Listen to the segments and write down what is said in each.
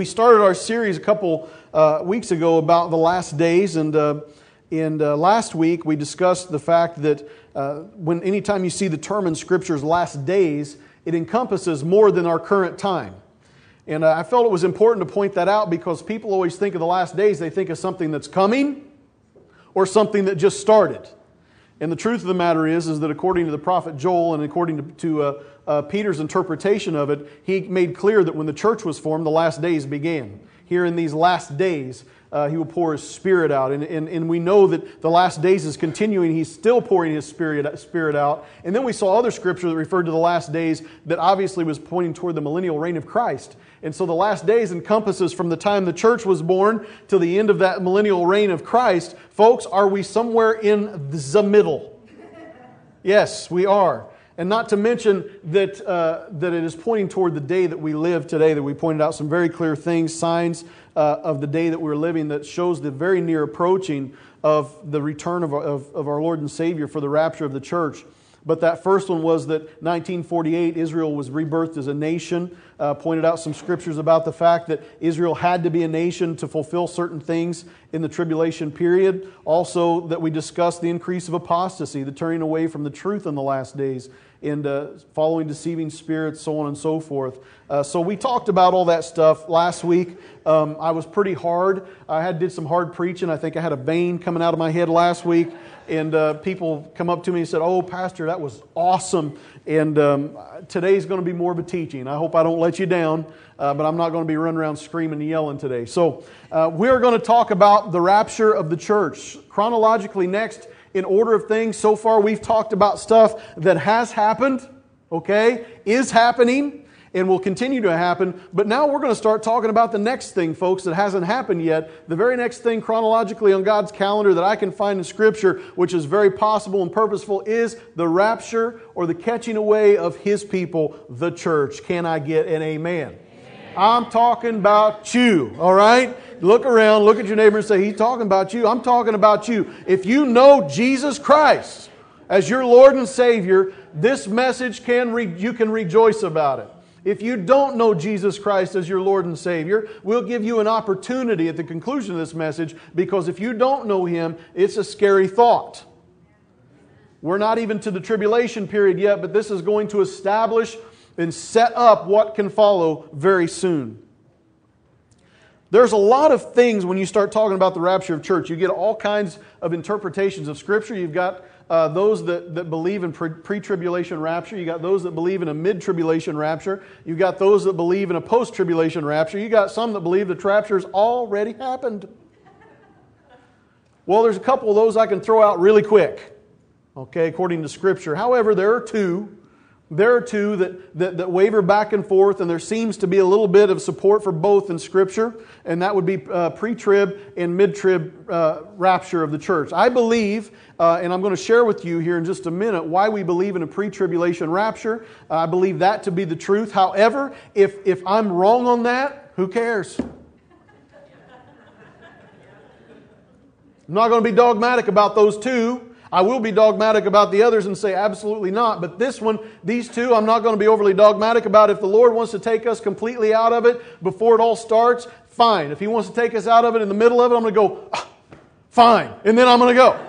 We started our series a couple uh, weeks ago about the last days, and, uh, and uh, last week we discussed the fact that uh, when anytime you see the term in Scripture's last days, it encompasses more than our current time. And uh, I felt it was important to point that out because people always think of the last days, they think of something that's coming or something that just started. And the truth of the matter is, is that according to the prophet Joel and according to, to uh, uh, Peter's interpretation of it, he made clear that when the church was formed, the last days began. Here in these last days, uh, he will pour his spirit out. And, and, and we know that the last days is continuing. He's still pouring his spirit, spirit out. And then we saw other scripture that referred to the last days that obviously was pointing toward the millennial reign of Christ. And so the last days encompasses from the time the church was born to the end of that millennial reign of Christ. Folks, are we somewhere in the middle? Yes, we are. And not to mention that, uh, that it is pointing toward the day that we live today, that we pointed out some very clear things, signs uh, of the day that we're living that shows the very near approaching of the return of, of, of our Lord and Savior for the rapture of the church. But that first one was that 1948, Israel was rebirthed as a nation. Uh, pointed out some scriptures about the fact that Israel had to be a nation to fulfill certain things in the tribulation period. Also, that we discussed the increase of apostasy, the turning away from the truth in the last days and uh, following deceiving spirits, so on and so forth. Uh, so we talked about all that stuff last week. Um, I was pretty hard. I had did some hard preaching. I think I had a vein coming out of my head last week, and uh, people come up to me and said, "Oh, Pastor, that was awesome." And um, today's going to be more of a teaching. I hope I don't let you down, uh, but I'm not going to be running around screaming and yelling today. So uh, we're going to talk about the rapture of the church chronologically next in order of things. So far, we've talked about stuff that has happened, okay, is happening, and will continue to happen. But now we're going to start talking about the next thing, folks, that hasn't happened yet. The very next thing chronologically on God's calendar that I can find in Scripture, which is very possible and purposeful, is the rapture or the catching away of His people, the church. Can I get an amen? I'm talking about you, all right? Look around, look at your neighbor and say, He's talking about you. I'm talking about you. If you know Jesus Christ as your Lord and Savior, this message can re- you can rejoice about it. If you don't know Jesus Christ as your Lord and Savior, we'll give you an opportunity at the conclusion of this message because if you don't know Him, it's a scary thought. We're not even to the tribulation period yet, but this is going to establish and set up what can follow very soon. There's a lot of things when you start talking about the rapture of church. You get all kinds of interpretations of Scripture. You've got uh, those that, that believe in pre tribulation rapture. You got those that believe in a mid tribulation rapture. You've got those that believe in a post tribulation rapture. You got some that believe the rapture's already happened. Well, there's a couple of those I can throw out really quick, okay, according to Scripture. However, there are two there are two that, that, that, waver back and forth, and there seems to be a little bit of support for both in Scripture, and that would be uh, pre trib and mid trib uh, rapture of the church. I believe, uh, and I'm going to share with you here in just a minute, why we believe in a pre tribulation rapture. I believe that to be the truth. However, if, if I'm wrong on that, who cares? I'm not going to be dogmatic about those two. I will be dogmatic about the others and say absolutely not, but this one, these two, I'm not going to be overly dogmatic about. If the Lord wants to take us completely out of it before it all starts, fine. If He wants to take us out of it in the middle of it, I'm going to go, ah, fine, and then I'm going to go.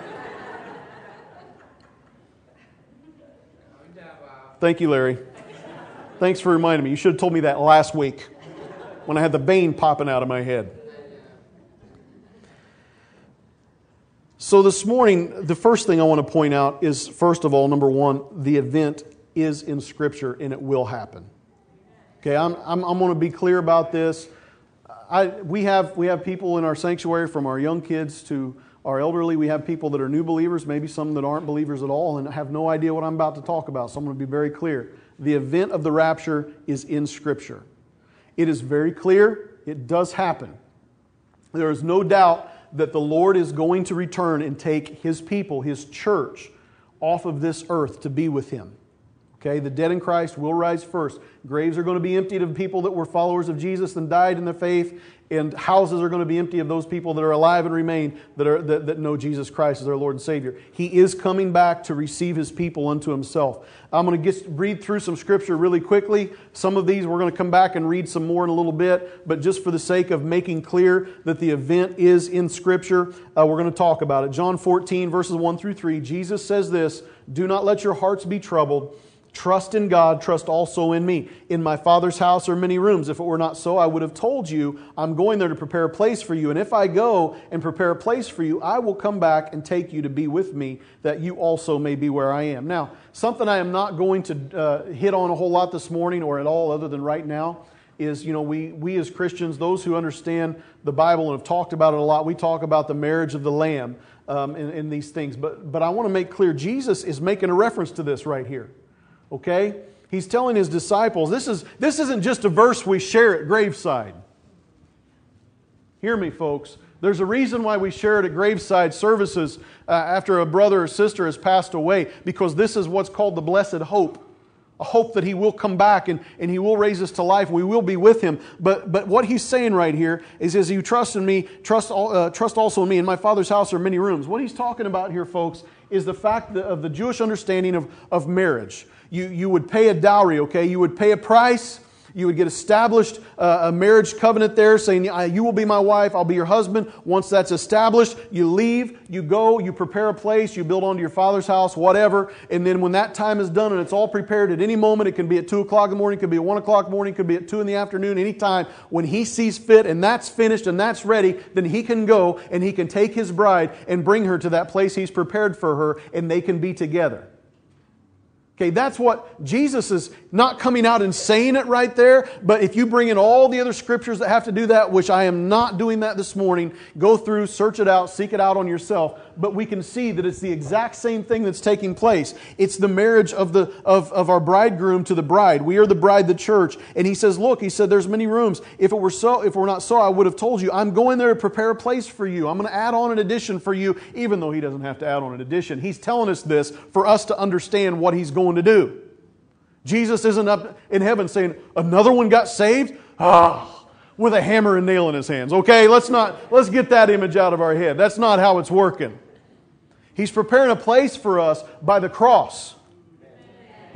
Thank you, Larry. Thanks for reminding me. You should have told me that last week when I had the vein popping out of my head. So, this morning, the first thing I want to point out is first of all, number one, the event is in Scripture and it will happen. Okay, I'm, I'm, I'm going to be clear about this. I, we, have, we have people in our sanctuary from our young kids to our elderly. We have people that are new believers, maybe some that aren't believers at all, and have no idea what I'm about to talk about. So, I'm going to be very clear. The event of the rapture is in Scripture. It is very clear, it does happen. There is no doubt that the Lord is going to return and take his people, his church, off of this earth to be with him. Okay, the dead in Christ will rise first. Graves are going to be emptied of people that were followers of Jesus and died in the faith, and houses are going to be empty of those people that are alive and remain that, are, that, that know Jesus Christ as their Lord and Savior. He is coming back to receive his people unto himself. I'm going to get, read through some scripture really quickly. Some of these we're going to come back and read some more in a little bit, but just for the sake of making clear that the event is in scripture, uh, we're going to talk about it. John 14, verses 1 through 3, Jesus says this Do not let your hearts be troubled. Trust in God, trust also in me. In my Father's house are many rooms. If it were not so, I would have told you, I'm going there to prepare a place for you. And if I go and prepare a place for you, I will come back and take you to be with me, that you also may be where I am. Now, something I am not going to uh, hit on a whole lot this morning or at all, other than right now, is you know, we, we as Christians, those who understand the Bible and have talked about it a lot, we talk about the marriage of the Lamb um, in these things. But, but I want to make clear Jesus is making a reference to this right here okay? He's telling his disciples, this, is, this isn't just a verse we share at graveside. Hear me, folks. There's a reason why we share it at graveside services uh, after a brother or sister has passed away, because this is what's called the blessed hope. A hope that he will come back and, and he will raise us to life. We will be with him. But, but what he's saying right here is, as you trust in me, trust, uh, trust also in me. In my Father's house are many rooms. What he's talking about here, folks, is the fact of the Jewish understanding of, of marriage you, you would pay a dowry, okay? You would pay a price. You would get established uh, a marriage covenant there saying, You will be my wife, I'll be your husband. Once that's established, you leave, you go, you prepare a place, you build onto your father's house, whatever. And then when that time is done and it's all prepared at any moment, it can be at 2 o'clock in the morning, it could be at 1 o'clock in the morning, it could be at 2 in the afternoon, anytime. When he sees fit and that's finished and that's ready, then he can go and he can take his bride and bring her to that place he's prepared for her and they can be together. Okay, that's what Jesus is not coming out and saying it right there, but if you bring in all the other scriptures that have to do that, which I am not doing that this morning, go through, search it out, seek it out on yourself but we can see that it's the exact same thing that's taking place. It's the marriage of, the, of, of our bridegroom to the bride. We are the bride, the church. And he says, Look, he said, there's many rooms. If it were so, if it were not so, I would have told you, I'm going there to prepare a place for you. I'm going to add on an addition for you, even though he doesn't have to add on an addition. He's telling us this for us to understand what he's going to do. Jesus isn't up in heaven saying, Another one got saved? Ah with a hammer and nail in his hands. Okay, let's not let's get that image out of our head. That's not how it's working. He's preparing a place for us by the cross.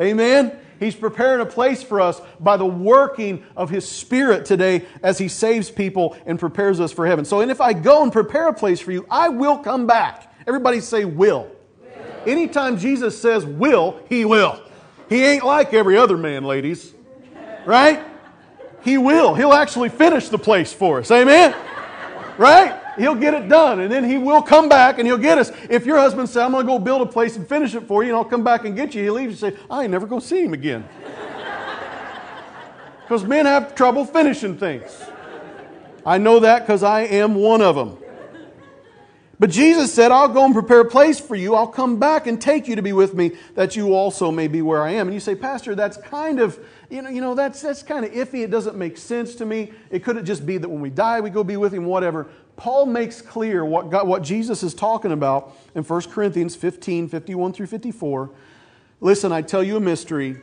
Amen. He's preparing a place for us by the working of His Spirit today as He saves people and prepares us for heaven. So, and if I go and prepare a place for you, I will come back. Everybody say, will. will. Anytime Jesus says will, He will. He ain't like every other man, ladies. Right? He will. He'll actually finish the place for us. Amen? Right? He'll get it done, and then He will come back and He'll get us. If your husband says, I'm going to go build a place and finish it for you, and I'll come back and get you, he leaves and say, I ain't never going to see him again. Because men have trouble finishing things. I know that because I am one of them. But Jesus said, I'll go and prepare a place for you. I'll come back and take you to be with me, that you also may be where I am. And you say, Pastor, that's kind of, you know, you know that's, that's kind of iffy. It doesn't make sense to me. It couldn't just be that when we die, we go be with him, whatever. Paul makes clear what, God, what Jesus is talking about in 1 Corinthians 15 51 through 54. Listen, I tell you a mystery.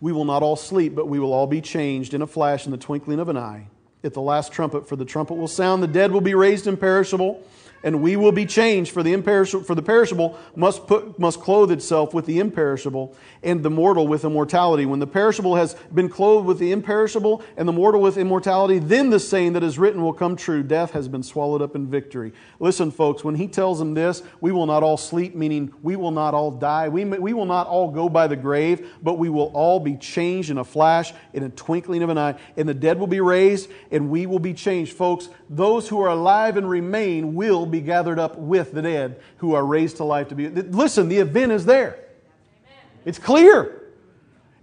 We will not all sleep, but we will all be changed in a flash, in the twinkling of an eye. At the last trumpet, for the trumpet will sound, the dead will be raised imperishable and we will be changed for the imperishable for the perishable must put must clothe itself with the imperishable and the mortal with immortality. When the perishable has been clothed with the imperishable and the mortal with immortality then the saying that is written will come true. Death has been swallowed up in victory. Listen folks when he tells them this we will not all sleep meaning we will not all die. We, we will not all go by the grave but we will all be changed in a flash in a twinkling of an eye and the dead will be raised and we will be changed. Folks those who are alive and remain will be gathered up with the dead who are raised to life to be. Listen, the event is there. It's clear.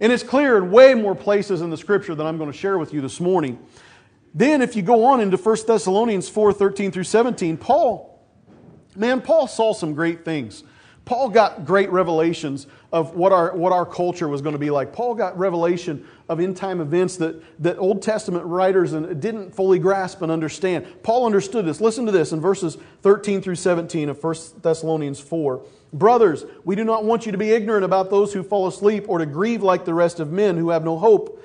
And it's clear in way more places in the scripture than I'm going to share with you this morning. Then, if you go on into 1 Thessalonians 4 13 through 17, Paul, man, Paul saw some great things. Paul got great revelations of what our, what our culture was going to be like. Paul got revelation of end time events that, that Old Testament writers didn't fully grasp and understand. Paul understood this. Listen to this in verses 13 through 17 of 1 Thessalonians 4. Brothers, we do not want you to be ignorant about those who fall asleep or to grieve like the rest of men who have no hope.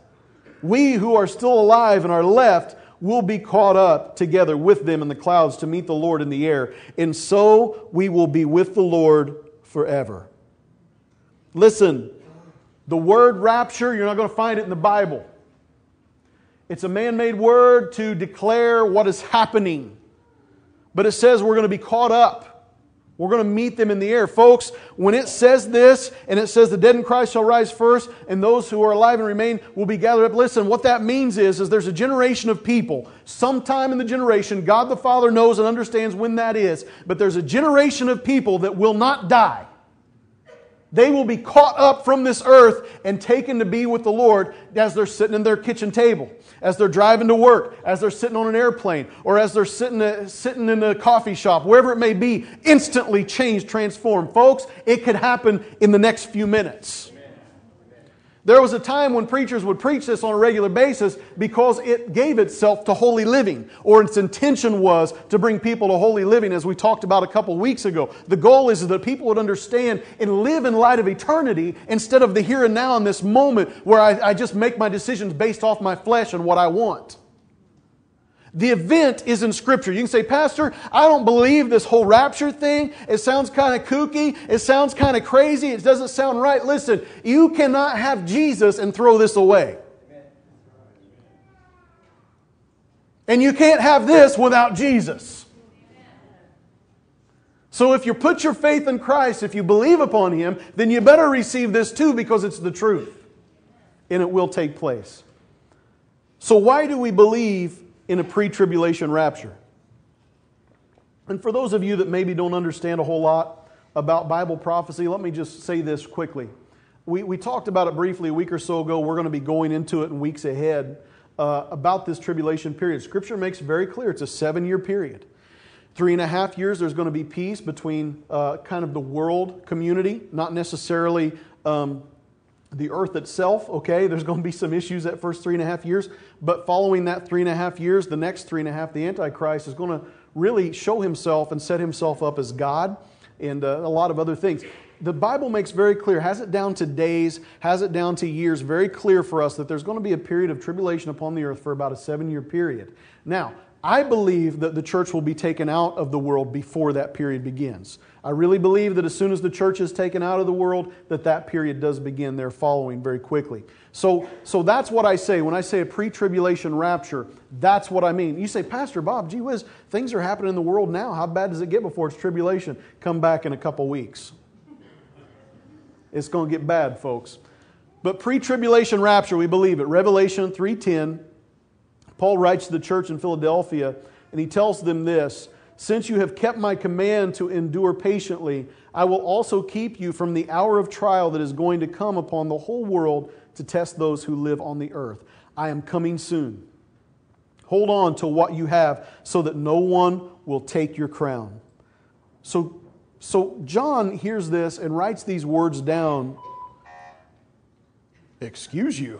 we who are still alive and are left will be caught up together with them in the clouds to meet the Lord in the air. And so we will be with the Lord forever. Listen, the word rapture, you're not going to find it in the Bible. It's a man made word to declare what is happening. But it says we're going to be caught up. We're going to meet them in the air. Folks, when it says this, and it says the dead in Christ shall rise first, and those who are alive and remain will be gathered up. Listen, what that means is, is there's a generation of people. Sometime in the generation, God the Father knows and understands when that is, but there's a generation of people that will not die. They will be caught up from this earth and taken to be with the Lord as they're sitting in their kitchen table, as they're driving to work, as they're sitting on an airplane, or as they're sitting, uh, sitting in a coffee shop, wherever it may be, instantly changed, transformed. Folks, it could happen in the next few minutes. There was a time when preachers would preach this on a regular basis because it gave itself to holy living, or its intention was to bring people to holy living, as we talked about a couple weeks ago. The goal is that people would understand and live in light of eternity instead of the here and now in this moment where I, I just make my decisions based off my flesh and what I want. The event is in Scripture. You can say, Pastor, I don't believe this whole rapture thing. It sounds kind of kooky. It sounds kind of crazy. It doesn't sound right. Listen, you cannot have Jesus and throw this away. And you can't have this without Jesus. So if you put your faith in Christ, if you believe upon Him, then you better receive this too because it's the truth. And it will take place. So, why do we believe in a pre tribulation rapture. And for those of you that maybe don't understand a whole lot about Bible prophecy, let me just say this quickly. We, we talked about it briefly a week or so ago. We're going to be going into it in weeks ahead uh, about this tribulation period. Scripture makes very clear it's a seven year period. Three and a half years, there's going to be peace between uh, kind of the world community, not necessarily um, the earth itself, okay, there's going to be some issues that first three and a half years, but following that three and a half years, the next three and a half, the Antichrist is going to really show himself and set himself up as God and uh, a lot of other things. The Bible makes very clear, has it down to days, has it down to years, very clear for us that there's going to be a period of tribulation upon the earth for about a seven year period. Now, I believe that the church will be taken out of the world before that period begins. I really believe that as soon as the church is taken out of the world, that that period does begin there following very quickly. So, so that's what I say. When I say a pre-tribulation rapture, that's what I mean. You say, Pastor Bob, gee whiz, things are happening in the world now. How bad does it get before it's tribulation? Come back in a couple weeks. It's going to get bad, folks. But pre-tribulation rapture, we believe it. Revelation 3.10 Paul writes to the church in Philadelphia, and he tells them this Since you have kept my command to endure patiently, I will also keep you from the hour of trial that is going to come upon the whole world to test those who live on the earth. I am coming soon. Hold on to what you have so that no one will take your crown. So, so John hears this and writes these words down. Excuse you.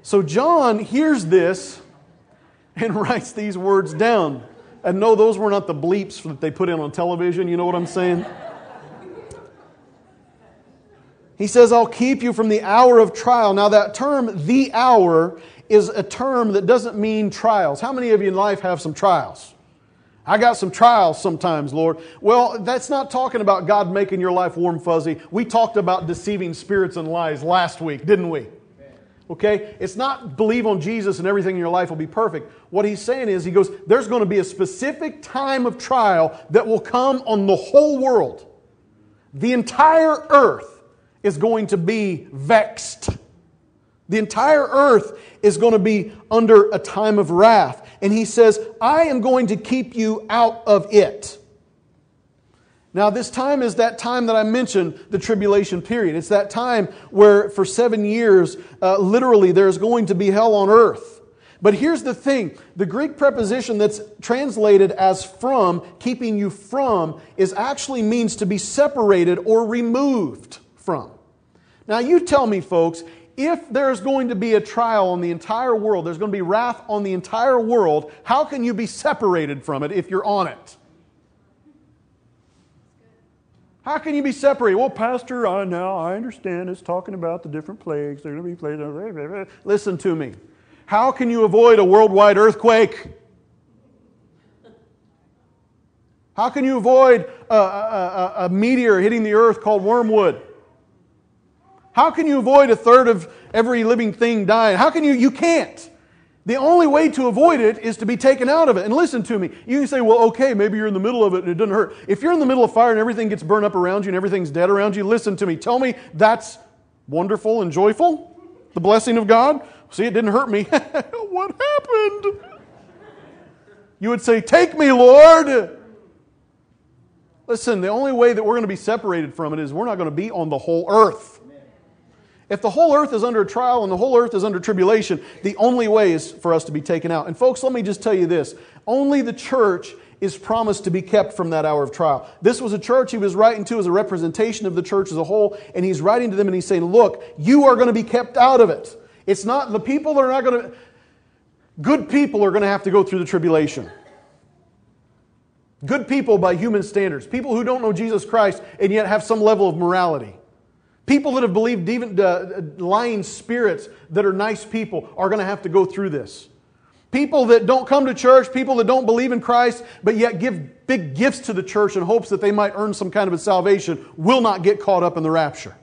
So John hears this and writes these words down. And no, those were not the bleeps that they put in on television. You know what I'm saying? He says, I'll keep you from the hour of trial. Now, that term, the hour, is a term that doesn't mean trials. How many of you in life have some trials? I got some trials sometimes, Lord. Well, that's not talking about God making your life warm fuzzy. We talked about deceiving spirits and lies last week, didn't we? Okay? It's not believe on Jesus and everything in your life will be perfect. What he's saying is, he goes, there's going to be a specific time of trial that will come on the whole world. The entire earth is going to be vexed. The entire earth is going to be under a time of wrath. And he says, I am going to keep you out of it. Now, this time is that time that I mentioned, the tribulation period. It's that time where, for seven years, uh, literally, there's going to be hell on earth. But here's the thing the Greek preposition that's translated as from, keeping you from, is actually means to be separated or removed from. Now, you tell me, folks, if there's going to be a trial on the entire world, there's going to be wrath on the entire world, how can you be separated from it if you're on it? How can you be separated? Well, Pastor, I now I understand it's talking about the different plagues. They're going to be plagues. Listen to me. How can you avoid a worldwide earthquake? How can you avoid a, a, a, meteor hitting the earth called wormwood? How can you avoid a third of every living thing dying? How can you? You can't. The only way to avoid it is to be taken out of it. And listen to me. You can say, well, okay, maybe you're in the middle of it and it doesn't hurt. If you're in the middle of fire and everything gets burned up around you and everything's dead around you, listen to me. Tell me that's wonderful and joyful? The blessing of God? See, it didn't hurt me. what happened? You would say, Take me, Lord. Listen, the only way that we're going to be separated from it is we're not going to be on the whole earth. If the whole earth is under trial and the whole earth is under tribulation, the only way is for us to be taken out. And folks, let me just tell you this only the church is promised to be kept from that hour of trial. This was a church he was writing to as a representation of the church as a whole, and he's writing to them and he's saying, Look, you are going to be kept out of it. It's not the people that are not going to, good people are going to have to go through the tribulation. Good people by human standards, people who don't know Jesus Christ and yet have some level of morality. People that have believed even uh, lying spirits that are nice people are going to have to go through this. People that don't come to church, people that don't believe in Christ, but yet give big gifts to the church in hopes that they might earn some kind of a salvation, will not get caught up in the rapture.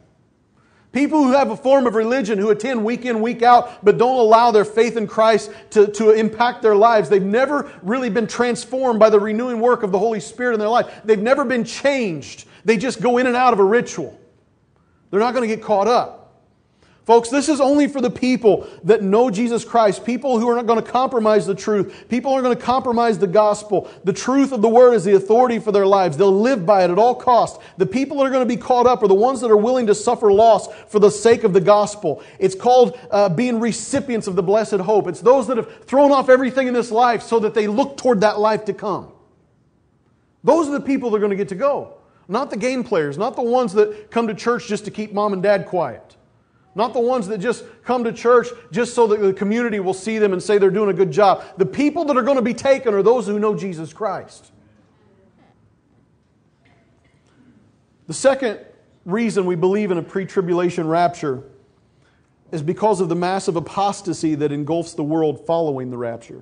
People who have a form of religion, who attend week in, week out, but don't allow their faith in Christ to, to impact their lives. They've never really been transformed by the renewing work of the Holy Spirit in their life. They've never been changed. They just go in and out of a ritual. They're not going to get caught up. Folks, this is only for the people that know Jesus Christ, people who are not going to compromise the truth, people who are going to compromise the gospel. The truth of the word is the authority for their lives. They'll live by it at all costs. The people that are going to be caught up are the ones that are willing to suffer loss for the sake of the gospel. It's called uh, being recipients of the blessed hope. It's those that have thrown off everything in this life so that they look toward that life to come. Those are the people that are going to get to go. Not the game players, not the ones that come to church just to keep mom and dad quiet. Not the ones that just come to church just so that the community will see them and say they're doing a good job. The people that are going to be taken are those who know Jesus Christ. The second reason we believe in a pre tribulation rapture is because of the massive apostasy that engulfs the world following the rapture.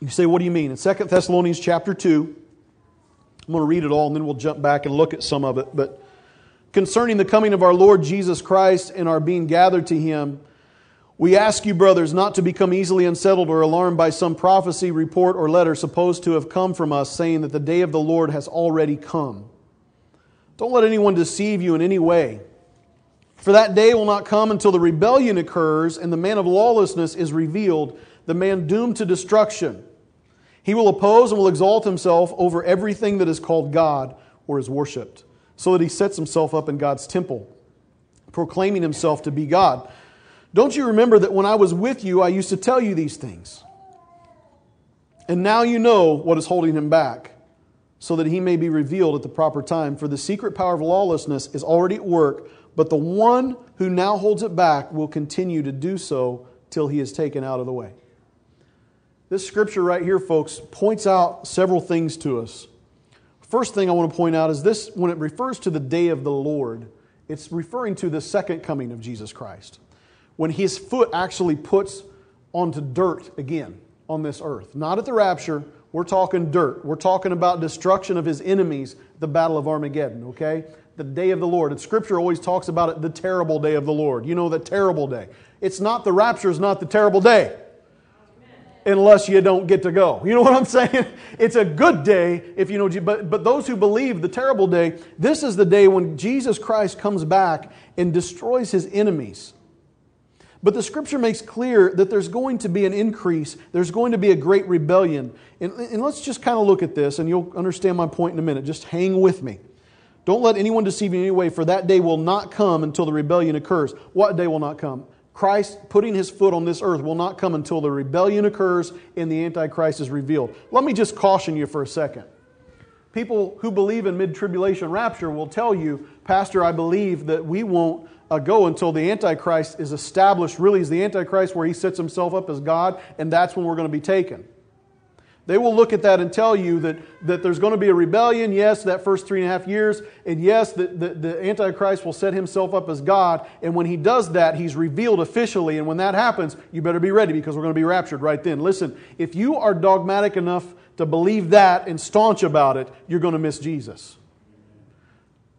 You say, what do you mean? In 2 Thessalonians chapter 2, I'm going to read it all and then we'll jump back and look at some of it. But concerning the coming of our Lord Jesus Christ and our being gathered to him, we ask you, brothers, not to become easily unsettled or alarmed by some prophecy, report, or letter supposed to have come from us, saying that the day of the Lord has already come. Don't let anyone deceive you in any way. For that day will not come until the rebellion occurs and the man of lawlessness is revealed, the man doomed to destruction he will oppose and will exalt himself over everything that is called God or is worshiped, so that he sets himself up in God's temple, proclaiming himself to be God. Don't you remember that when I was with you, I used to tell you these things? And now you know what is holding him back, so that he may be revealed at the proper time. For the secret power of lawlessness is already at work, but the one who now holds it back will continue to do so till he is taken out of the way. This scripture right here, folks, points out several things to us. First thing I want to point out is this when it refers to the day of the Lord, it's referring to the second coming of Jesus Christ. When his foot actually puts onto dirt again on this earth. Not at the rapture, we're talking dirt. We're talking about destruction of his enemies, the battle of Armageddon, okay? The day of the Lord. And scripture always talks about it, the terrible day of the Lord. You know, the terrible day. It's not the rapture, is not the terrible day unless you don't get to go. You know what I'm saying? It's a good day if you know, but, but those who believe the terrible day, this is the day when Jesus Christ comes back and destroys his enemies. But the scripture makes clear that there's going to be an increase, there's going to be a great rebellion. And, and let's just kind of look at this, and you'll understand my point in a minute. Just hang with me. Don't let anyone deceive you in any way, for that day will not come until the rebellion occurs. What day will not come? Christ putting his foot on this earth will not come until the rebellion occurs and the Antichrist is revealed. Let me just caution you for a second. People who believe in mid tribulation rapture will tell you, Pastor, I believe that we won't uh, go until the Antichrist is established, really, is the Antichrist where he sets himself up as God, and that's when we're going to be taken. They will look at that and tell you that, that there's going to be a rebellion, yes, that first three and a half years, and yes, the, the, the, Antichrist will set himself up as God. And when he does that, he's revealed officially. And when that happens, you better be ready because we're going to be raptured right then. Listen, if you are dogmatic enough to believe that and staunch about it, you're going to miss Jesus.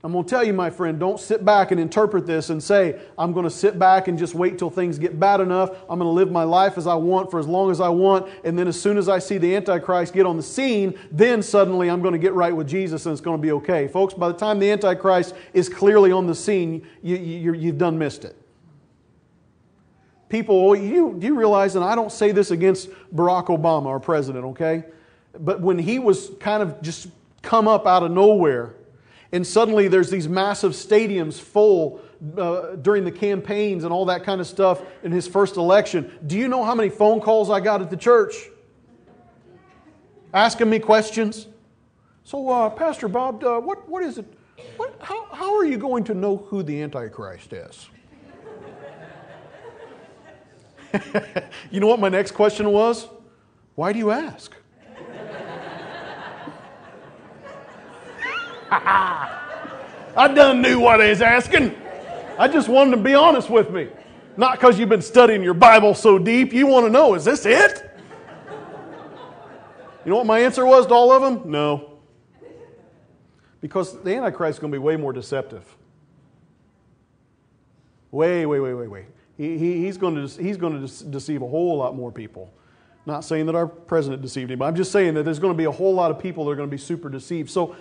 I'm going to tell you, my friend, don't sit back and interpret this and say, I'm going to sit back and just wait till things get bad enough. I'm going to live my life as I want for as long as I want. And then as soon as I see the Antichrist get on the scene, then suddenly I'm going to get right with Jesus and it's going to be okay. Folks, by the time the Antichrist is clearly on the scene, you, you, you've done missed it. People, oh, you, you realize, and I don't say this against Barack Obama, our president, okay? But when he was kind of just come up out of nowhere, and suddenly there's these massive stadiums full uh, during the campaigns and all that kind of stuff in his first election. Do you know how many phone calls I got at the church? Asking me questions. So, uh, Pastor Bob, uh, what, what is it? What, how, how are you going to know who the Antichrist is? you know what my next question was? Why do you ask? I done knew what I was asking. I just wanted to be honest with me. Not because you've been studying your Bible so deep. You want to know, is this it? You know what my answer was to all of them? No. Because the Antichrist is going to be way more deceptive. Way, way, way, way, way. He, he, he's going to, he's going to deceive a whole lot more people. Not saying that our president deceived him, but I'm just saying that there's going to be a whole lot of people that are going to be super deceived. So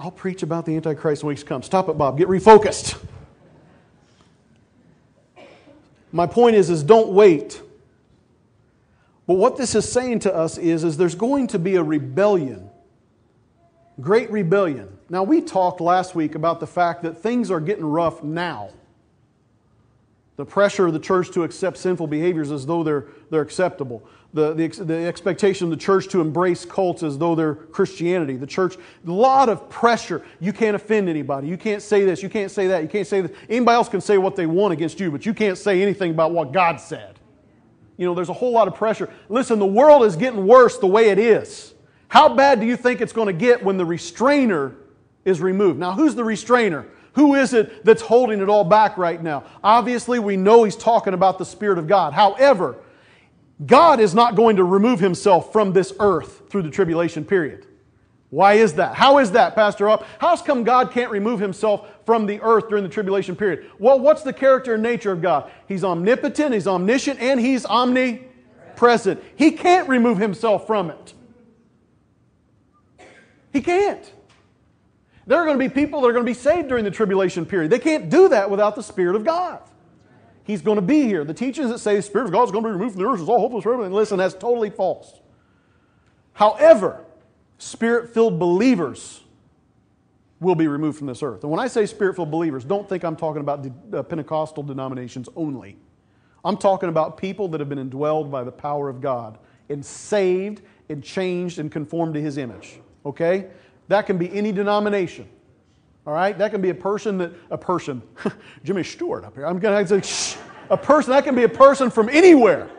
I'll preach about the Antichrist in weeks to come. Stop it, Bob. Get refocused. My point is, is don't wait. But what this is saying to us is, is there's going to be a rebellion. Great rebellion. Now, we talked last week about the fact that things are getting rough now. The pressure of the church to accept sinful behaviors as though they're, they're acceptable the, the, the, expectation of the church to embrace cults as though they're Christianity. The church, a lot of pressure. You can't offend anybody. You can't say this. You can't say that. You can't say this. Anybody else can say what they want against you, but you can't say anything about what God said. You know, there's a whole lot of pressure. Listen, the world is getting worse the way it is. How bad do you think it's going to get when the restrainer is removed? Now, who's the restrainer? Who is it that's holding it all back right now? Obviously, we know he's talking about the Spirit of God. However, God is not going to remove himself from this earth through the tribulation period. Why is that? How is that, Pastor Up? How's come God can't remove himself from the earth during the tribulation period? Well, what's the character and nature of God? He's omnipotent, he's omniscient, and he's omnipresent. He can't remove himself from it. He can't. There are going to be people that are going to be saved during the tribulation period. They can't do that without the Spirit of God. He's going to be here. The teachings that say the Spirit of God is going to be removed from the earth is all hopeless forever. And listen, that's totally false. However, spirit filled believers will be removed from this earth. And when I say spirit filled believers, don't think I'm talking about uh, Pentecostal denominations only. I'm talking about people that have been indwelled by the power of God and saved and changed and conformed to his image. Okay? That can be any denomination. All right? That can be a person that, a person, Jimmy Stewart up here. I'm to say, a person, that can be a person from anywhere.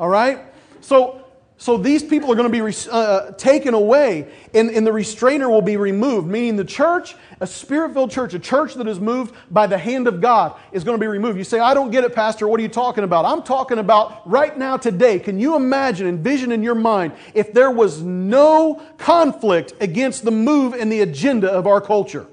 All right? So, so these people are going to be uh, taken away, and, and the restrainer will be removed, meaning the church, a spirit filled church, a church that is moved by the hand of God, is going to be removed. You say, I don't get it, Pastor. What are you talking about? I'm talking about right now, today. Can you imagine, envision in your mind, if there was no conflict against the move and the agenda of our culture?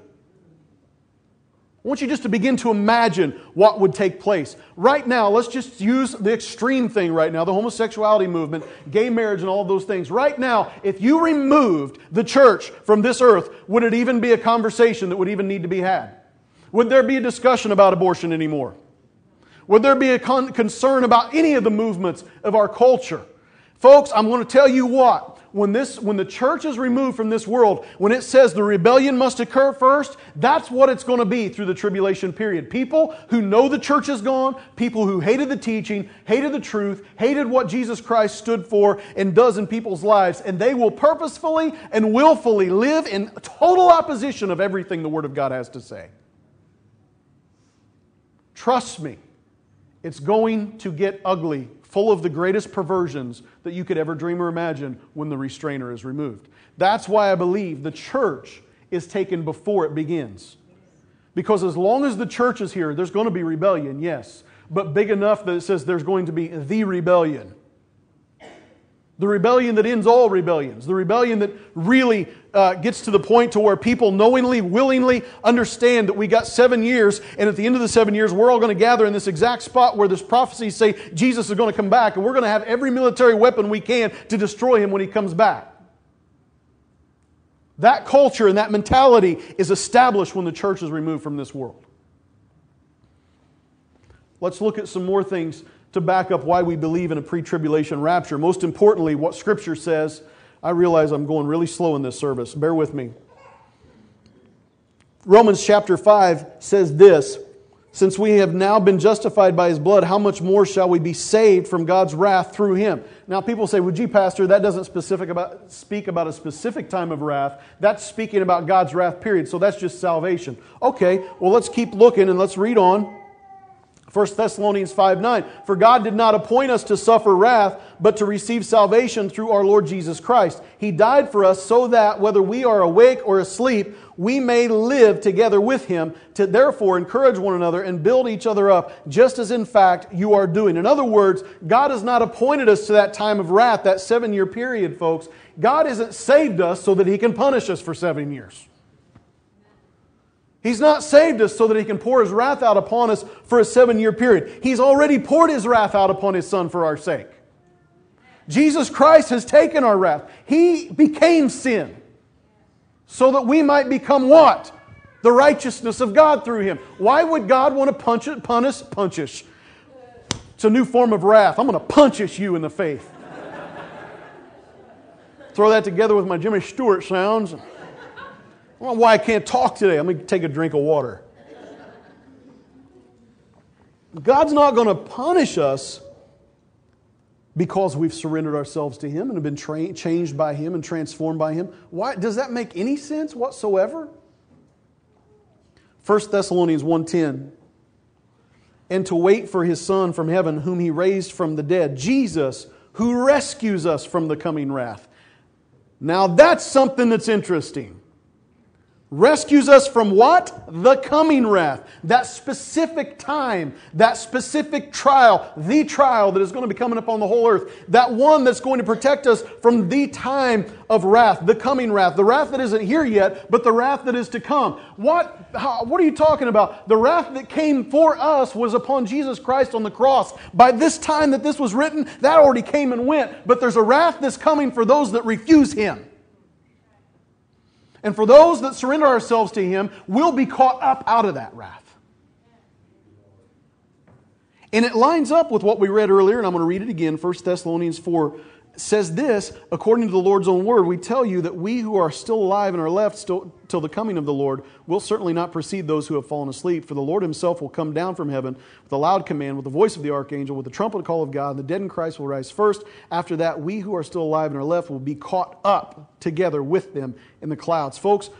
I want you just to begin to imagine what would take place. Right now, let's just use the extreme thing right now the homosexuality movement, gay marriage, and all those things. Right now, if you removed the church from this earth, would it even be a conversation that would even need to be had? Would there be a discussion about abortion anymore? Would there be a con- concern about any of the movements of our culture? Folks, I'm going to tell you what. When, this, when the church is removed from this world, when it says the rebellion must occur first, that's what it's going to be through the tribulation period. People who know the church is gone, people who hated the teaching, hated the truth, hated what Jesus Christ stood for and does in people's lives, and they will purposefully and willfully live in total opposition of everything the Word of God has to say. Trust me, it's going to get ugly full of the greatest perversions that you could ever dream or imagine when the restrainer is removed. That's why I believe the church is taken before it begins. Because as long as the church is here, there's going to be rebellion, yes, but big enough that it says there's going to be the rebellion. The rebellion that ends all rebellions. The rebellion that really uh, gets to the point to where people knowingly, willingly understand that we got seven years, and at the end of the seven years, we're all going to gather in this exact spot where this prophecies say Jesus is going to come back, and we're going to have every military weapon we can to destroy him when he comes back. That culture and that mentality is established when the church is removed from this world. Let's look at some more things to back up why we believe in a pre tribulation rapture. Most importantly, what Scripture says. I realize I'm going really slow in this service. Bear with me. Romans chapter 5 says this Since we have now been justified by his blood, how much more shall we be saved from God's wrath through him? Now, people say, Well, gee, Pastor, that doesn't specific about, speak about a specific time of wrath. That's speaking about God's wrath, period. So that's just salvation. Okay, well, let's keep looking and let's read on. 1 Thessalonians 5 9. For God did not appoint us to suffer wrath, but to receive salvation through our Lord Jesus Christ. He died for us so that, whether we are awake or asleep, we may live together with Him, to therefore encourage one another and build each other up, just as in fact you are doing. In other words, God has not appointed us to that time of wrath, that seven year period, folks. God hasn't saved us so that He can punish us for seven years. He's not saved us so that he can pour his wrath out upon us for a seven year period. He's already poured his wrath out upon his son for our sake. Jesus Christ has taken our wrath. He became sin so that we might become what? The righteousness of God through him. Why would God want to punch it, punish, punchish? It's a new form of wrath. I'm going to punchish you in the faith. Throw that together with my Jimmy Stewart sounds. I don't know why I can't talk today. Going to take a drink of water. God's not going to punish us because we've surrendered ourselves to Him and have been tra- changed by Him and transformed by Him. Why does that make any sense whatsoever? 1 Thessalonians 1:10 and to wait for his son from heaven whom he raised from the dead Jesus who rescues us from the coming wrath. Now that's something that's interesting. Rescues us from what? The coming wrath. That specific time, that specific trial, the trial that is going to be coming upon the whole earth. That one that's going to protect us from the time of wrath, the coming wrath. The wrath that isn't here yet, but the wrath that is to come. What, how, what are you talking about? The wrath that came for us was upon Jesus Christ on the cross. By this time that this was written, that already came and went. But there's a wrath that's coming for those that refuse Him. And for those that surrender ourselves to Him, we'll be caught up out of that wrath. And it lines up with what we read earlier, and I'm going to read it again 1 Thessalonians 4 says this according to the Lord's own word, we tell you that we who are still alive and are left still, till the coming of the Lord will certainly not precede those who have fallen asleep. For the Lord himself will come down from heaven with a loud command, with the voice of the archangel, with the trumpet call of God, and the dead in Christ will rise first. After that, we who are still alive and are left will be caught up together with them in the clouds. Folks,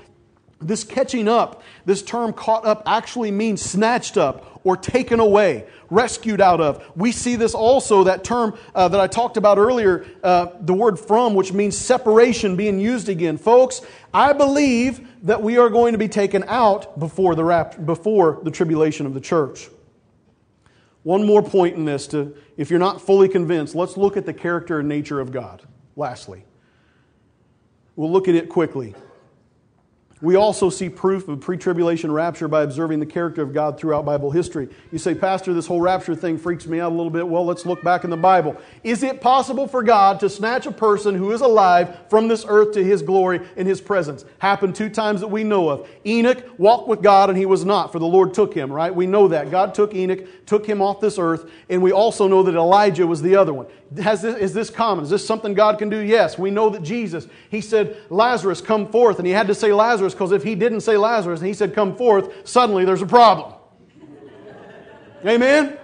this catching up, this term caught up, actually means snatched up or taken away, rescued out of. We see this also, that term uh, that I talked about earlier, uh, the word from, which means separation, being used again. Folks, I believe that we are going to be taken out before the, rap- before the tribulation of the church. One more point in this, to, if you're not fully convinced, let's look at the character and nature of God. Lastly, we'll look at it quickly. We also see proof of pre tribulation rapture by observing the character of God throughout Bible history. You say, Pastor, this whole rapture thing freaks me out a little bit. Well, let's look back in the Bible. Is it possible for God to snatch a person who is alive from this earth to his glory in his presence? Happened two times that we know of. Enoch walked with God and he was not, for the Lord took him, right? We know that. God took Enoch, took him off this earth, and we also know that Elijah was the other one. This, is this common? Is this something God can do? Yes. We know that Jesus, he said, Lazarus, come forth. And he had to say Lazarus because if he didn't say Lazarus and he said, come forth, suddenly there's a problem. Amen?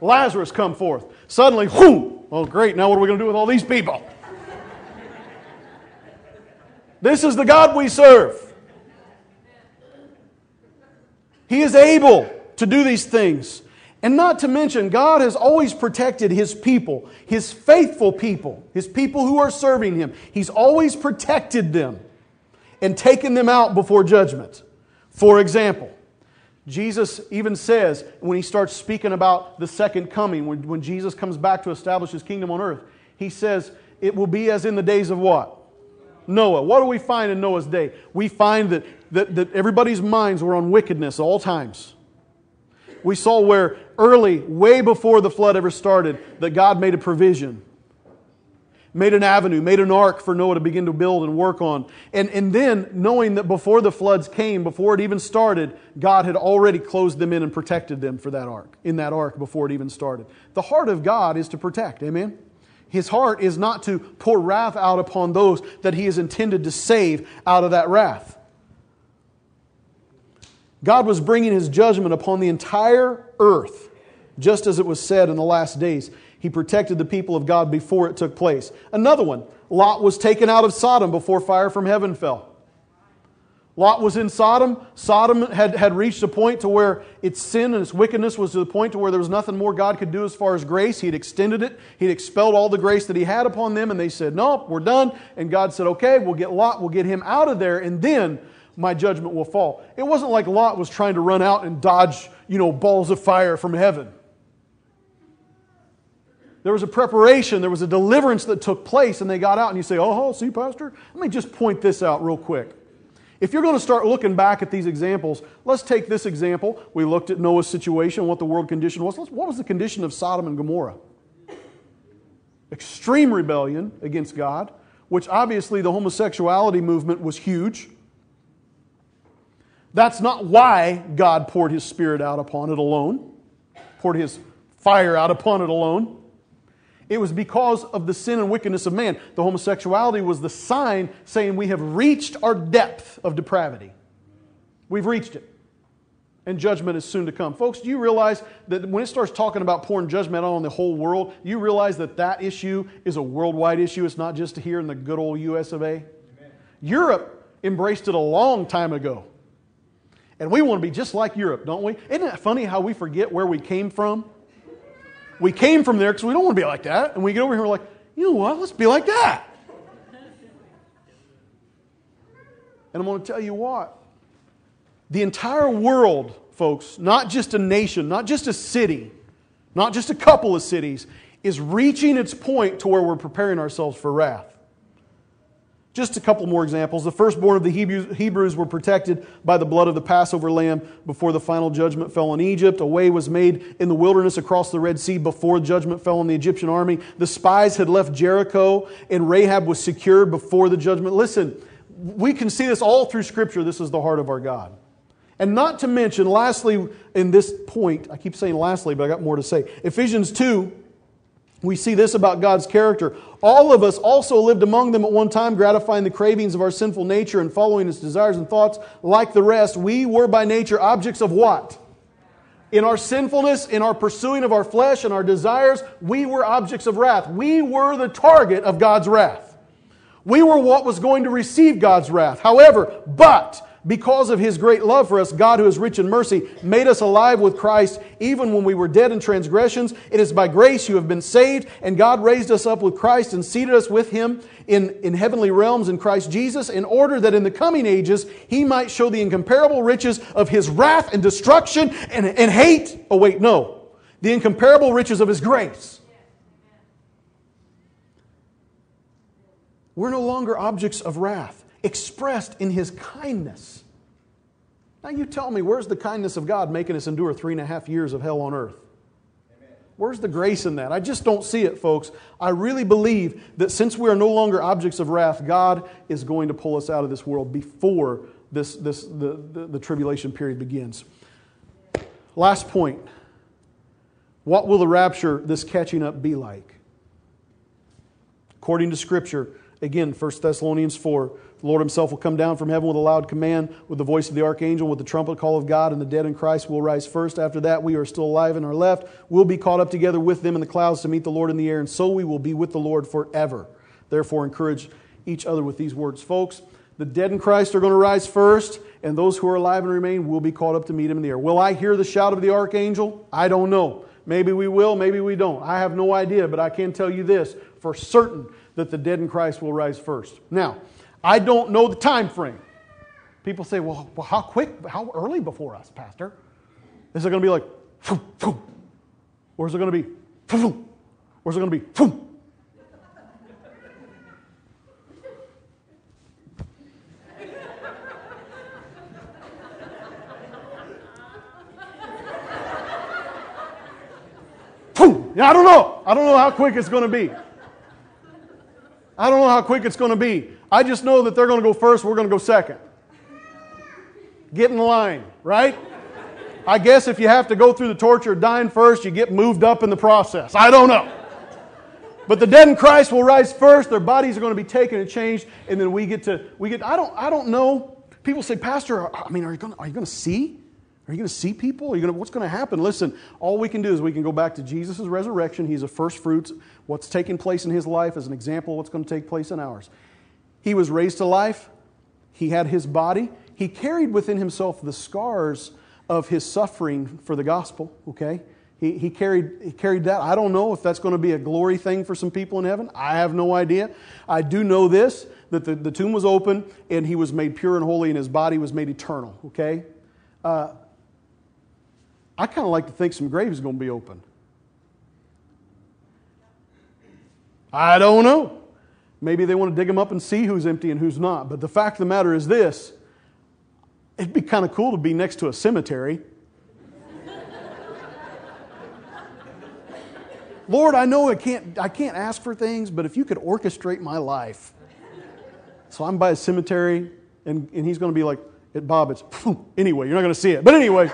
Lazarus, come forth. Suddenly, whoo! Oh, great. Now what are we going to do with all these people? This is the God we serve. He is able to do these things. And not to mention, God has always protected His people, His faithful people, His people who are serving Him. He's always protected them and taken them out before judgment. For example, Jesus even says when He starts speaking about the second coming, when, when Jesus comes back to establish His kingdom on earth, He says, It will be as in the days of what? Noah. What do we find in Noah's day? We find that, that, that everybody's minds were on wickedness all times we saw where early, way before the flood ever started, that God made a provision, made an avenue, made an ark for Noah to begin to build and work on. And, and then, knowing that before the floods came, before it even started, God had already closed them in and protected them for that ark, in that ark before it even started. The heart of God is to protect, amen? His heart is not to pour wrath out upon those that he is intended to save out of that wrath. God was bringing his judgment upon the entire earth, just as it was said in the last days. He protected the people of God before it took place. Another one Lot was taken out of Sodom before fire from heaven fell. Lot was in Sodom. Sodom had, had reached a point to where its sin and its wickedness was to the point to where there was nothing more God could do as far as grace. He'd extended it. He'd expelled all the grace that he had upon them, and they said, Nope, we're done. And God said, Okay, we'll get Lot, we'll get him out of there, and then my judgment will fall. It wasn't like Lot was trying to run out and dodge, you know, balls of fire from heaven. There was a preparation, there was a deliverance that took place, and they got out. And you say, Oh, oh see, Pastor? Let me just point this out real quick. If you're going to start looking back at these examples, let's take this example. We looked at Noah's situation, what the world condition was. What was the condition of Sodom and Gomorrah? Extreme rebellion against God, which obviously the homosexuality movement was huge. That's not why God poured his spirit out upon it alone, poured his fire out upon it alone. It was because of the sin and wickedness of man. The homosexuality was the sign saying we have reached our depth of depravity. We've reached it. And judgment is soon to come. Folks, do you realize that when it starts talking about pouring judgment on the whole world, you realize that that issue is a worldwide issue? It's not just here in the good old US of A. Amen. Europe embraced it a long time ago. And we want to be just like Europe, don't we? Isn't it funny how we forget where we came from? We came from there because we don't want to be like that. And we get over here, we're like, you know what? Let's be like that. And I'm going to tell you what. The entire world, folks, not just a nation, not just a city, not just a couple of cities, is reaching its point to where we're preparing ourselves for wrath. Just a couple more examples. The firstborn of the Hebrews were protected by the blood of the Passover lamb before the final judgment fell on Egypt. A way was made in the wilderness across the Red Sea before judgment fell on the Egyptian army. The spies had left Jericho, and Rahab was secured before the judgment. Listen, we can see this all through Scripture. This is the heart of our God. And not to mention, lastly, in this point, I keep saying lastly, but I got more to say. Ephesians 2 we see this about God's character. All of us also lived among them at one time, gratifying the cravings of our sinful nature and following its desires and thoughts. Like the rest, we were by nature objects of what? In our sinfulness, in our pursuing of our flesh and our desires, we were objects of wrath. We were the target of God's wrath. We were what was going to receive God's wrath. However, but because of his great love for us, God, who is rich in mercy, made us alive with Christ even when we were dead in transgressions. It is by grace you have been saved, and God raised us up with Christ and seated us with him in, in heavenly realms in Christ Jesus, in order that in the coming ages he might show the incomparable riches of his wrath and destruction and, and hate. Oh, wait, no. The incomparable riches of his grace. We're no longer objects of wrath. expressed in his kindness. Now, you tell me, where's the kindness of God making us endure three and a half years of hell on earth? Where's the grace in that? I just don't see it, folks. I really believe that since we are no longer objects of wrath, God is going to pull us out of this world before this, this, the, the, the tribulation period begins. Last point. What will the rapture, this catching up, be like? According to Scripture, again, 1 Thessalonians 4, the Lord himself will come down from heaven with a loud command, with the voice of the archangel, with the trumpet call of God, and the dead in Christ will rise first. After that, we are still alive and are left. We'll be caught up together with them in the clouds to meet the Lord in the air, and so we will be with the Lord forever. Therefore, encourage each other with these words. Folks, the dead in Christ are going to rise first, and those who are alive and remain will be caught up to meet him in the air. Will I hear the shout of the archangel? I don't know. Maybe we will, maybe we don't. I have no idea, but I can tell you this for certain that the dead in Christ will rise first. Now, I don't know the time frame. People say, well, well how quick, how early before us, Pastor? Is it going to be like, or is it going to be, or is it going to be, Yeah, I don't know. I don't know how quick it's going to be. I don't know how quick it's going to be. I just know that they're going to go first, we're going to go second. Get in line, right? I guess if you have to go through the torture of dying first, you get moved up in the process. I don't know. But the dead in Christ will rise first, their bodies are going to be taken and changed, and then we get to we get I don't I don't know. People say, Pastor, I mean, are you going to, are you going to see? Are you going to see people? Are you going to, what's going to happen? Listen, all we can do is we can go back to Jesus' resurrection. He's a first fruits. What's taking place in his life is an example of what's going to take place in ours. He was raised to life. He had his body. He carried within himself the scars of his suffering for the gospel, okay? He, he, carried, he carried that. I don't know if that's going to be a glory thing for some people in heaven. I have no idea. I do know this that the, the tomb was open and he was made pure and holy and his body was made eternal, okay? Uh, I kind of like to think some graves are going to be open. I don't know. Maybe they want to dig them up and see who's empty and who's not. But the fact of the matter is this it'd be kind of cool to be next to a cemetery. Lord, I know I can't, I can't ask for things, but if you could orchestrate my life. So I'm by a cemetery, and, and he's going to be like, Bob, it's anyway, you're not going to see it. But anyway.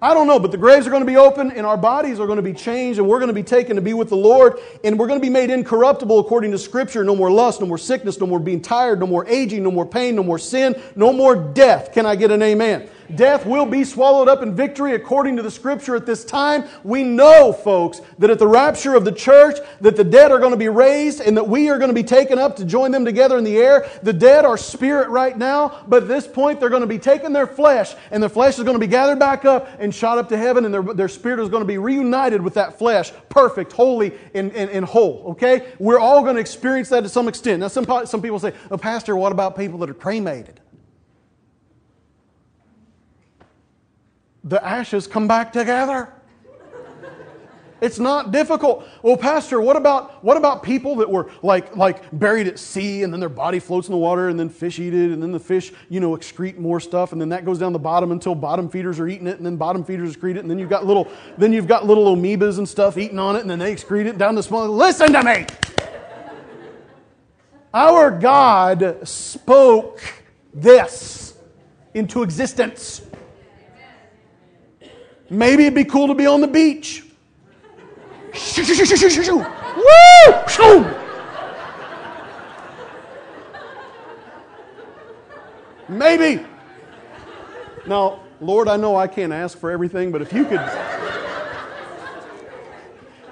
I don't know, but the graves are going to be open and our bodies are going to be changed and we're going to be taken to be with the Lord and we're going to be made incorruptible according to Scripture. No more lust, no more sickness, no more being tired, no more aging, no more pain, no more sin, no more death. Can I get an amen? Death will be swallowed up in victory according to the scripture at this time. We know, folks, that at the rapture of the church, that the dead are going to be raised and that we are going to be taken up to join them together in the air. The dead are spirit right now, but at this point they're going to be taking their flesh and their flesh is going to be gathered back up and shot up to heaven and their, their spirit is going to be reunited with that flesh, perfect, holy, and, and, and whole. Okay? We're all going to experience that to some extent. Now, some, some people say, oh, Pastor, what about people that are cremated? The ashes come back together. It's not difficult. Well, Pastor, what about what about people that were like like buried at sea and then their body floats in the water and then fish eat it and then the fish, you know, excrete more stuff and then that goes down the bottom until bottom feeders are eating it and then bottom feeders excrete it and then you've got little then you've got little amoebas and stuff eating on it and then they excrete it down the small Listen to me. Our God spoke this into existence. Maybe it'd be cool to be on the beach. Woo! Maybe. Now, Lord, I know I can't ask for everything, but if you could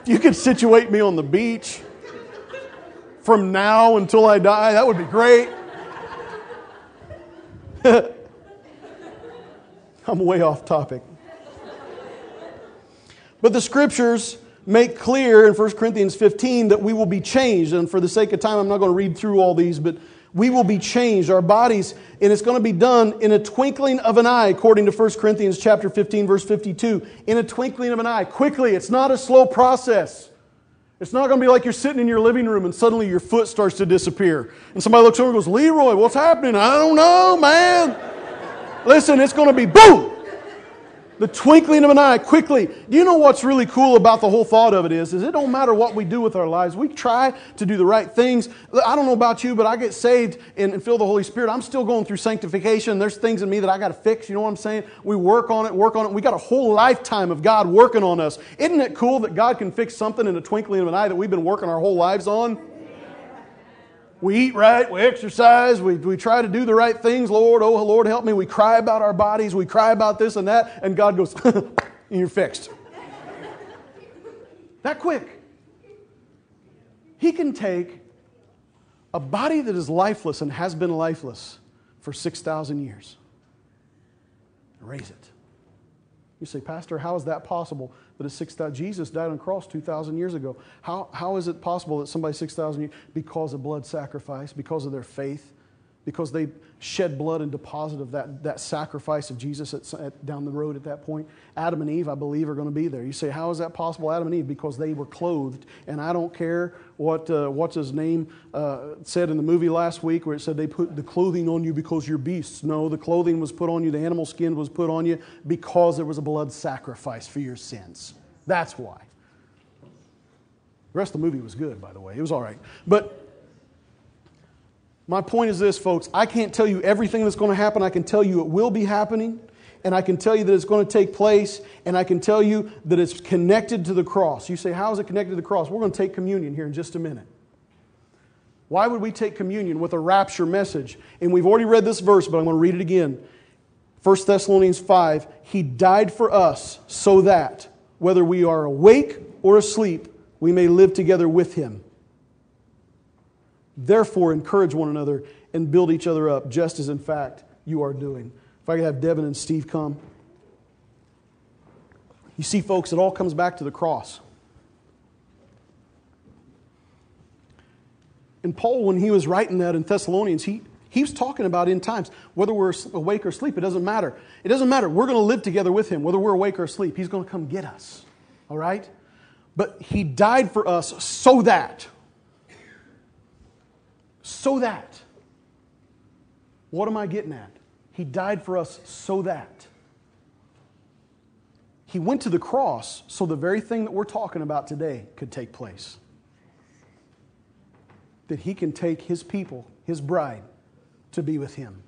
if you could situate me on the beach from now until I die, that would be great. I'm way off topic. But the scriptures make clear in 1 Corinthians 15 that we will be changed. And for the sake of time, I'm not going to read through all these, but we will be changed. Our bodies, and it's going to be done in a twinkling of an eye, according to 1 Corinthians chapter 15, verse 52. In a twinkling of an eye. Quickly, it's not a slow process. It's not going to be like you're sitting in your living room and suddenly your foot starts to disappear. And somebody looks over and goes, Leroy, what's happening? I don't know, man. Listen, it's going to be boom the twinkling of an eye quickly. You know what's really cool about the whole thought of it is is it don't matter what we do with our lives. We try to do the right things. I don't know about you but i get saved and, and feel the holy spirit. I'm still going through sanctification. There's things in me that i got to fix. You know what i'm saying? We work on it work on it. We got a whole lifetime of god working on us. Isn't it cool that god can fix something in a twinkling of an eye that we've been working our whole lives on we eat right, we exercise, we, we try to do the right things. Lord, oh Lord, help me. We cry about our bodies, we cry about this and that, and God goes, and you're fixed. that quick. He can take a body that is lifeless and has been lifeless for 6,000 years and raise it. You say, Pastor, how is that possible? That a 6,000, Jesus died on the cross 2,000 years ago. How, how is it possible that somebody 6,000 years? Because of blood sacrifice, because of their faith, because they shed blood in deposit of that, that sacrifice of Jesus at, at, down the road at that point. Adam and Eve, I believe, are going to be there. You say, how is that possible, Adam and Eve? Because they were clothed. And I don't care what, uh, what's his name uh, said in the movie last week where it said they put the clothing on you because you're beasts. No, the clothing was put on you, the animal skin was put on you because there was a blood sacrifice for your sins. That's why. The rest of the movie was good, by the way. It was all right. But my point is this, folks. I can't tell you everything that's going to happen. I can tell you it will be happening, and I can tell you that it's going to take place, and I can tell you that it's connected to the cross. You say, How is it connected to the cross? We're going to take communion here in just a minute. Why would we take communion with a rapture message? And we've already read this verse, but I'm going to read it again. 1 Thessalonians 5 He died for us so that, whether we are awake or asleep, we may live together with Him. Therefore, encourage one another and build each other up, just as in fact you are doing. If I could have Devin and Steve come. You see, folks, it all comes back to the cross. And Paul, when he was writing that in Thessalonians, he, he was talking about in times, whether we're awake or asleep, it doesn't matter. It doesn't matter. We're going to live together with him, whether we're awake or asleep. He's going to come get us. All right? But he died for us so that so that. What am I getting at? He died for us so that. He went to the cross so the very thing that we're talking about today could take place. That he can take his people, his bride, to be with him.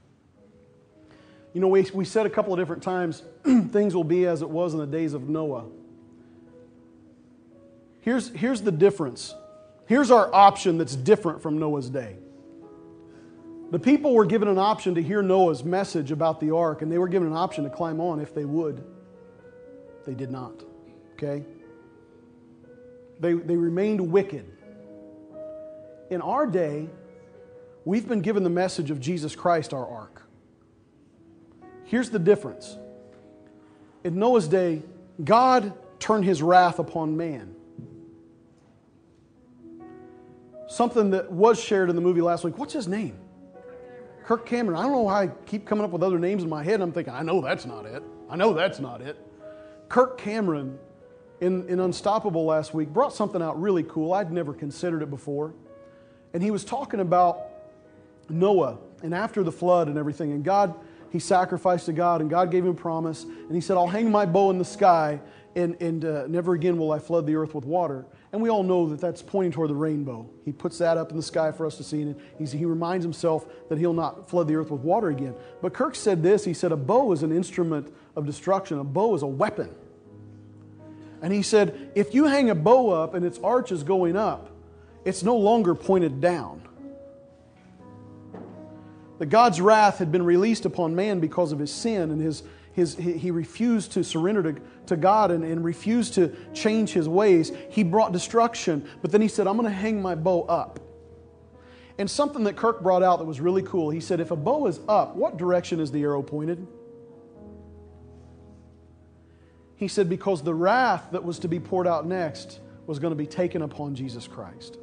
You know, we, we said a couple of different times things will be as it was in the days of Noah. Here's, here's the difference. Here's our option that's different from Noah's day. The people were given an option to hear Noah's message about the ark, and they were given an option to climb on if they would. They did not. Okay? They, they remained wicked. In our day, we've been given the message of Jesus Christ, our ark. Here's the difference. In Noah's day, God turned his wrath upon man. Something that was shared in the movie last week. What's his name? Kirk Cameron. I don't know why I keep coming up with other names in my head. I'm thinking, I know that's not it. I know that's not it. Kirk Cameron in, in Unstoppable last week brought something out really cool. I'd never considered it before. And he was talking about Noah and after the flood and everything. And God, he sacrificed to God, and God gave him a promise. And he said, I'll hang my bow in the sky, and, and uh, never again will I flood the earth with water. And we all know that that's pointing toward the rainbow. He puts that up in the sky for us to see, and he reminds himself that he'll not flood the earth with water again. But Kirk said this he said, A bow is an instrument of destruction, a bow is a weapon. And he said, If you hang a bow up and its arch is going up, it's no longer pointed down. That God's wrath had been released upon man because of his sin and his his, he refused to surrender to, to God and, and refused to change his ways. He brought destruction, but then he said, I'm going to hang my bow up. And something that Kirk brought out that was really cool, he said, if a bow is up, what direction is the arrow pointed? He said, because the wrath that was to be poured out next was going to be taken upon Jesus Christ.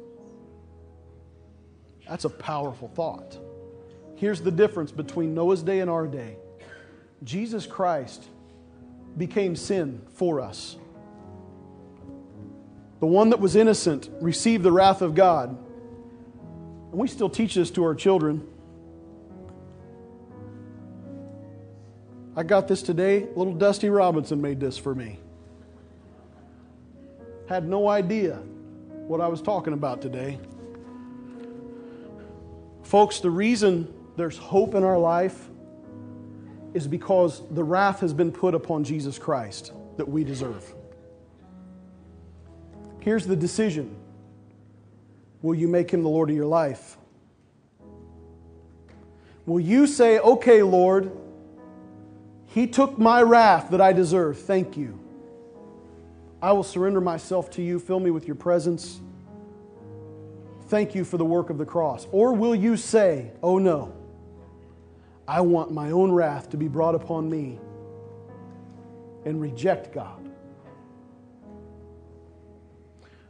That's a powerful thought. Here's the difference between Noah's day and our day Jesus Christ became sin for us. the one that was innocent, received the wrath of God. And we still teach this to our children. I got this today. Little Dusty Robinson made this for me. Had no idea what I was talking about today. Folks, the reason there's hope in our life is because the wrath has been put upon Jesus Christ that we deserve. Here's the decision Will you make him the Lord of your life? Will you say, Okay, Lord, he took my wrath that I deserve. Thank you. I will surrender myself to you. Fill me with your presence. Thank you for the work of the cross. Or will you say, Oh no, I want my own wrath to be brought upon me and reject God?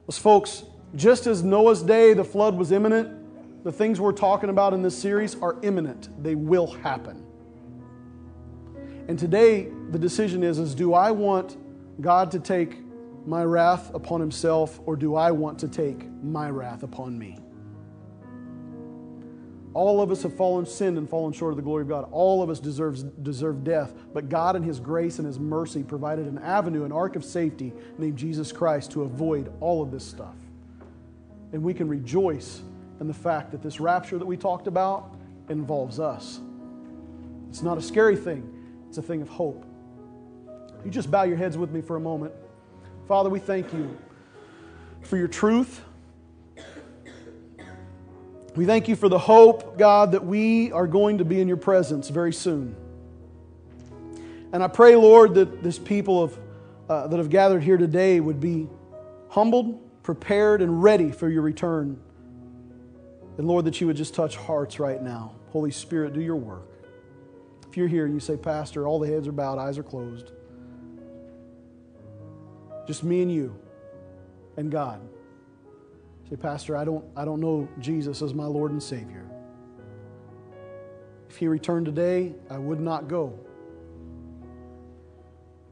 Well, folks, just as Noah's day, the flood was imminent, the things we're talking about in this series are imminent. They will happen. And today, the decision is, is do I want God to take my wrath upon himself, or do I want to take my wrath upon me? All of us have fallen, sinned, and fallen short of the glory of God. All of us deserves, deserve death. But God, in His grace and His mercy, provided an avenue, an ark of safety named Jesus Christ to avoid all of this stuff. And we can rejoice in the fact that this rapture that we talked about involves us. It's not a scary thing, it's a thing of hope. You just bow your heads with me for a moment. Father, we thank you for your truth. We thank you for the hope, God, that we are going to be in your presence very soon. And I pray, Lord, that this people of, uh, that have gathered here today would be humbled, prepared, and ready for your return. And Lord, that you would just touch hearts right now. Holy Spirit, do your work. If you're here and you say, Pastor, all the heads are bowed, eyes are closed, just me and you and God. Say, Pastor, I don't, I don't know Jesus as my Lord and Savior. If He returned today, I would not go.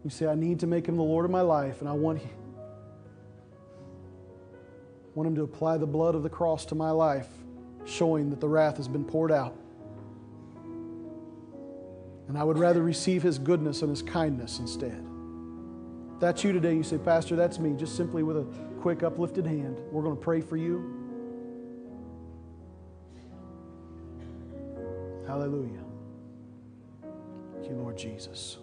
You say, I need to make Him the Lord of my life, and I want, want Him to apply the blood of the cross to my life, showing that the wrath has been poured out. And I would rather receive His goodness and His kindness instead. If that's you today, you say, Pastor, that's me, just simply with a quick uplifted hand. We're going to pray for you. Hallelujah. Thank you, Lord Jesus.